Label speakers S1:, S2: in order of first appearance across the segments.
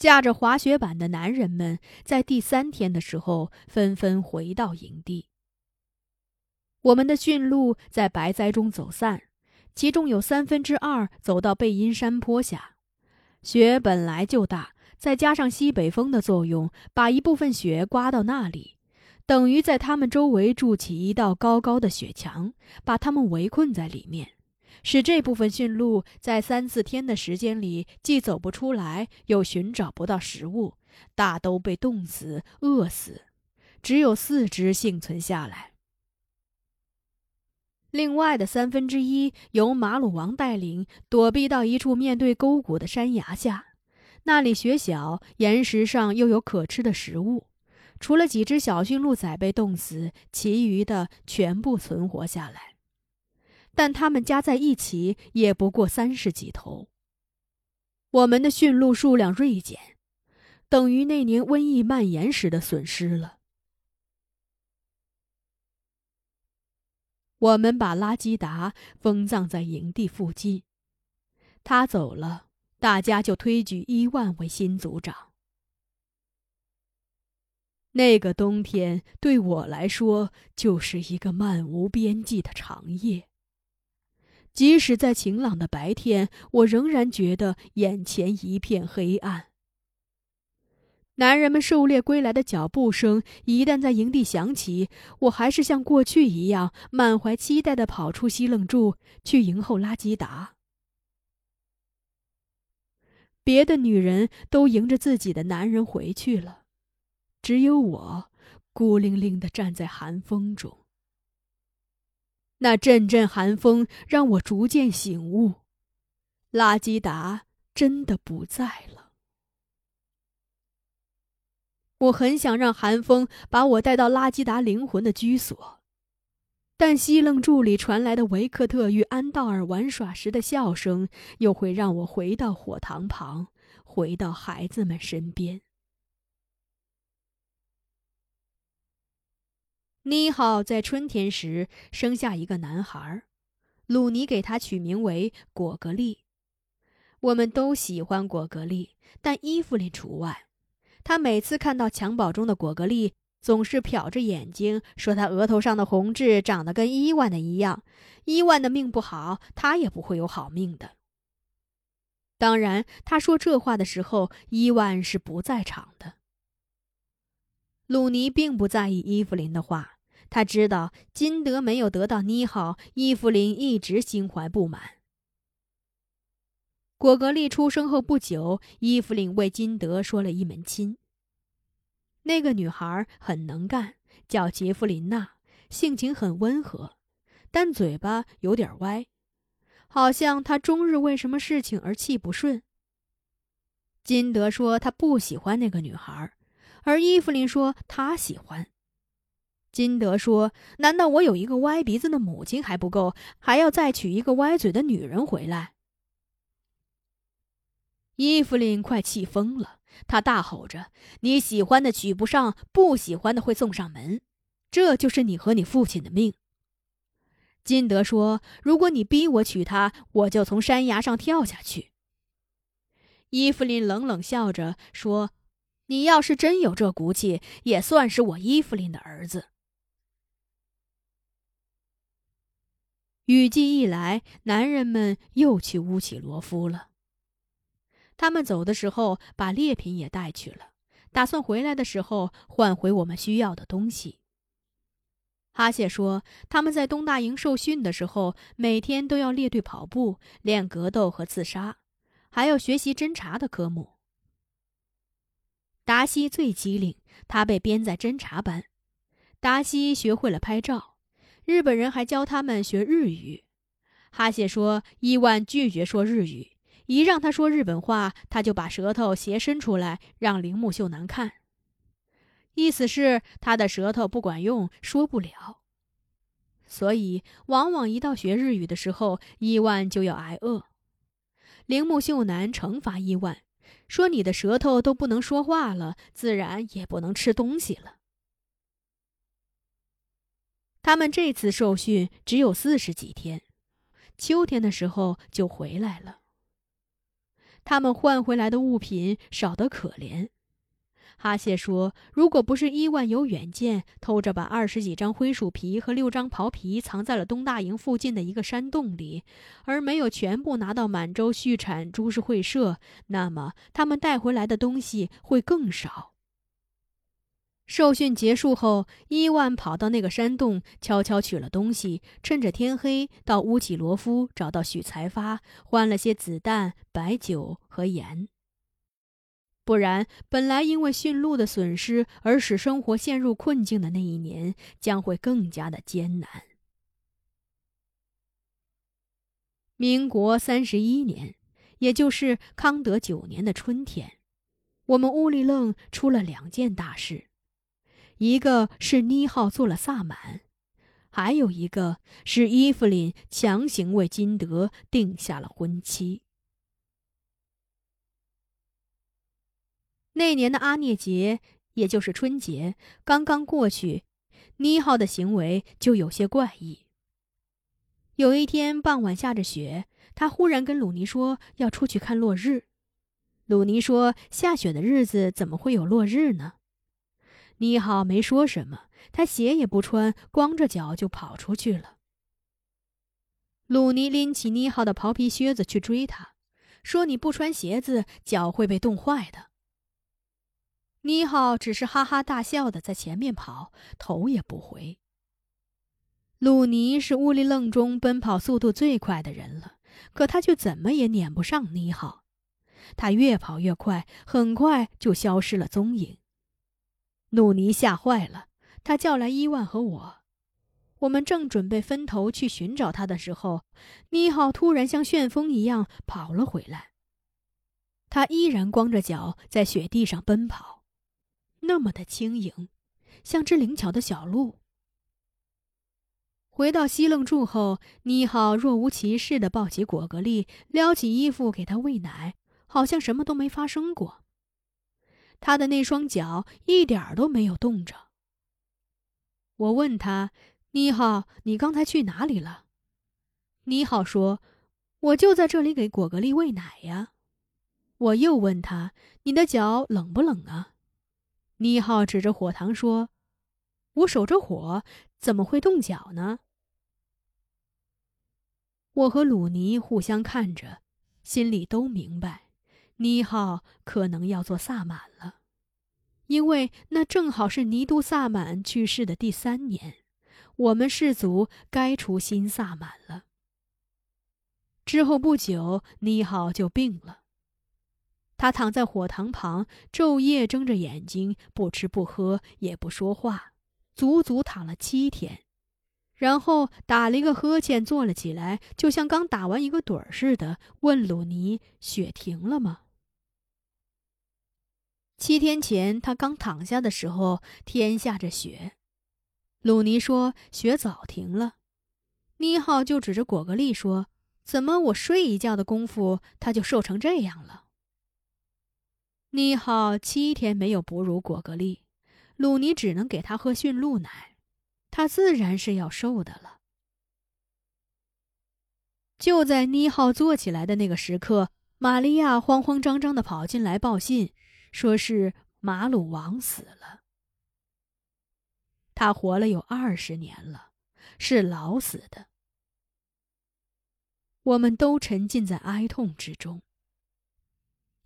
S1: 驾着滑雪板的男人们在第三天的时候纷纷回到营地。我们的驯鹿在白灾中走散，其中有三分之二走到背阴山坡下。雪本来就大，再加上西北风的作用，把一部分雪刮到那里，等于在他们周围筑起一道高高的雪墙，把他们围困在里面。使这部分驯鹿在三四天的时间里既走不出来，又寻找不到食物，大都被冻死、饿死，只有四只幸存下来。另外的三分之一由马鲁王带领躲避到一处面对沟谷的山崖下，那里雪小，岩石上又有可吃的食物。除了几只小驯鹿仔被冻死，其余的全部存活下来。但他们加在一起也不过三十几头。我们的驯鹿数量锐减，等于那年瘟疫蔓延时的损失了。我们把拉基达封葬在营地附近，他走了，大家就推举伊万为新族长。那个冬天对我来说就是一个漫无边际的长夜。即使在晴朗的白天，我仍然觉得眼前一片黑暗。男人们狩猎归来的脚步声一旦在营地响起，我还是像过去一样满怀期待的跑出西楞柱去迎候拉基达。别的女人都迎着自己的男人回去了，只有我孤零零的站在寒风中。那阵阵寒风让我逐渐醒悟，拉基达真的不在了。我很想让寒风把我带到拉基达灵魂的居所，但西楞柱里传来的维克特与安道尔玩耍时的笑声，又会让我回到火塘旁，回到孩子们身边。妮浩在春天时生下一个男孩，鲁尼给他取名为果格利。我们都喜欢果格利，但伊芙琳除外。他每次看到襁褓中的果格利，总是瞟着眼睛，说他额头上的红痣长得跟伊万的一样。伊万的命不好，他也不会有好命的。当然，他说这话的时候，伊万是不在场的。鲁尼并不在意伊芙琳的话，他知道金德没有得到妮好，伊芙琳一直心怀不满。果格利出生后不久，伊芙琳为金德说了一门亲。那个女孩很能干，叫杰弗琳娜，性情很温和，但嘴巴有点歪，好像她终日为什么事情而气不顺。金德说他不喜欢那个女孩。而伊芙琳说：“她喜欢。”金德说：“难道我有一个歪鼻子的母亲还不够，还要再娶一个歪嘴的女人回来？”伊芙琳快气疯了，她大吼着：“你喜欢的娶不上，不喜欢的会送上门，这就是你和你父亲的命。”金德说：“如果你逼我娶她，我就从山崖上跳下去。”伊芙琳冷冷笑着说。你要是真有这骨气，也算是我伊芙琳的儿子。雨季一来，男人们又去乌起罗夫了。他们走的时候把猎品也带去了，打算回来的时候换回我们需要的东西。哈谢说，他们在东大营受训的时候，每天都要列队跑步，练格斗和刺杀，还要学习侦察的科目。达西最机灵，他被编在侦察班。达西学会了拍照，日本人还教他们学日语。哈谢说，伊万拒绝说日语，一让他说日本话，他就把舌头斜伸出来让铃木秀男看，意思是他的舌头不管用，说不了。所以，往往一到学日语的时候，伊万就要挨饿。铃木秀男惩罚伊万。说你的舌头都不能说话了，自然也不能吃东西了。他们这次受训只有四十几天，秋天的时候就回来了。他们换回来的物品少得可怜。哈谢说：“如果不是伊万有远见，偷着把二十几张灰鼠皮和六张袍皮藏在了东大营附近的一个山洞里，而没有全部拿到满洲畜产株式会社，那么他们带回来的东西会更少。”受训结束后，伊万跑到那个山洞，悄悄取了东西，趁着天黑到乌起罗夫找到许才发，换了些子弹、白酒和盐。不然，本来因为驯鹿的损失而使生活陷入困境的那一年，将会更加的艰难。民国三十一年，也就是康德九年的春天，我们乌里楞出了两件大事，一个是妮浩做了萨满，还有一个是伊芙琳强行为金德定下了婚期。那年的阿涅节，也就是春节，刚刚过去，妮浩的行为就有些怪异。有一天傍晚下着雪，他忽然跟鲁尼说要出去看落日。鲁尼说：“下雪的日子怎么会有落日呢？”妮浩没说什么，他鞋也不穿，光着脚就跑出去了。鲁尼拎起妮浩的袍皮靴子去追他，说：“你不穿鞋子，脚会被冻坏的。”妮浩只是哈哈大笑的在前面跑，头也不回。鲁尼是乌里楞中奔跑速度最快的人了，可他却怎么也撵不上妮浩。他越跑越快，很快就消失了踪影。鲁尼吓坏了，他叫来伊万和我。我们正准备分头去寻找他的时候，妮浩突然像旋风一样跑了回来。他依然光着脚在雪地上奔跑。那么的轻盈，像只灵巧的小鹿。回到西楞住后，妮浩若无其事地抱起果格丽，撩起衣服给他喂奶，好像什么都没发生过。他的那双脚一点都没有动着。我问他：“妮浩，你刚才去哪里了？”妮浩说：“我就在这里给果格丽喂奶呀。”我又问他：“你的脚冷不冷啊？”妮浩指着火塘说：“我守着火，怎么会冻脚呢？”我和鲁尼互相看着，心里都明白，妮浩可能要做萨满了，因为那正好是尼都萨满去世的第三年，我们氏族该出新萨满了。之后不久，妮浩就病了。他躺在火塘旁，昼夜睁着眼睛，不吃不喝，也不说话，足足躺了七天，然后打了一个呵欠，坐了起来，就像刚打完一个盹儿似的，问鲁尼：“雪停了吗？”七天前他刚躺下的时候，天下着雪，鲁尼说：“雪早停了。”妮浩就指着果格丽说：“怎么我睡一觉的功夫，他就瘦成这样了？”妮浩七天没有哺乳果格丽，鲁尼只能给他喝驯鹿奶，他自然是要瘦的了。就在妮浩坐起来的那个时刻，玛利亚慌慌张张的跑进来报信，说是马鲁王死了。他活了有二十年了，是老死的。我们都沉浸在哀痛之中。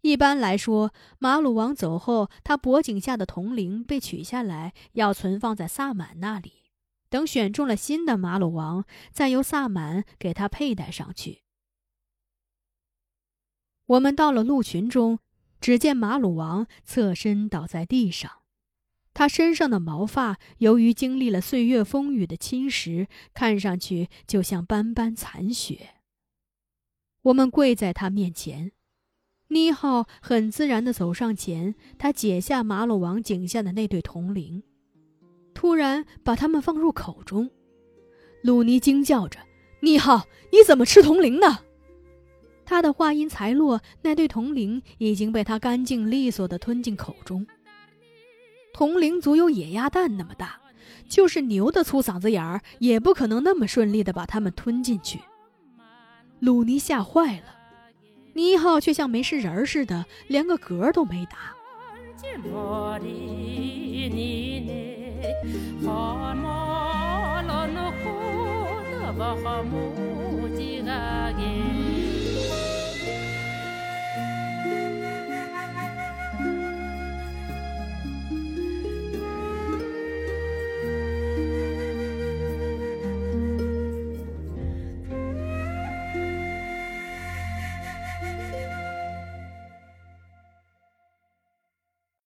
S1: 一般来说，马鲁王走后，他脖颈下的铜铃被取下来，要存放在萨满那里，等选中了新的马鲁王，再由萨满给他佩戴上去。我们到了鹿群中，只见马鲁王侧身倒在地上，他身上的毛发由于经历了岁月风雨的侵蚀，看上去就像斑斑残雪。我们跪在他面前。妮浩很自然地走上前，他解下马鲁王颈下的那对铜铃，突然把它们放入口中。鲁尼惊叫着：“妮浩，你怎么吃铜铃呢？”他的话音才落，那对铜铃已经被他干净利索地吞进口中。铜铃足有野鸭蛋那么大，就是牛的粗嗓子眼儿也不可能那么顺利地把它们吞进去。鲁尼吓坏了。
S2: 倪浩却像没事人似的，连个嗝都没打。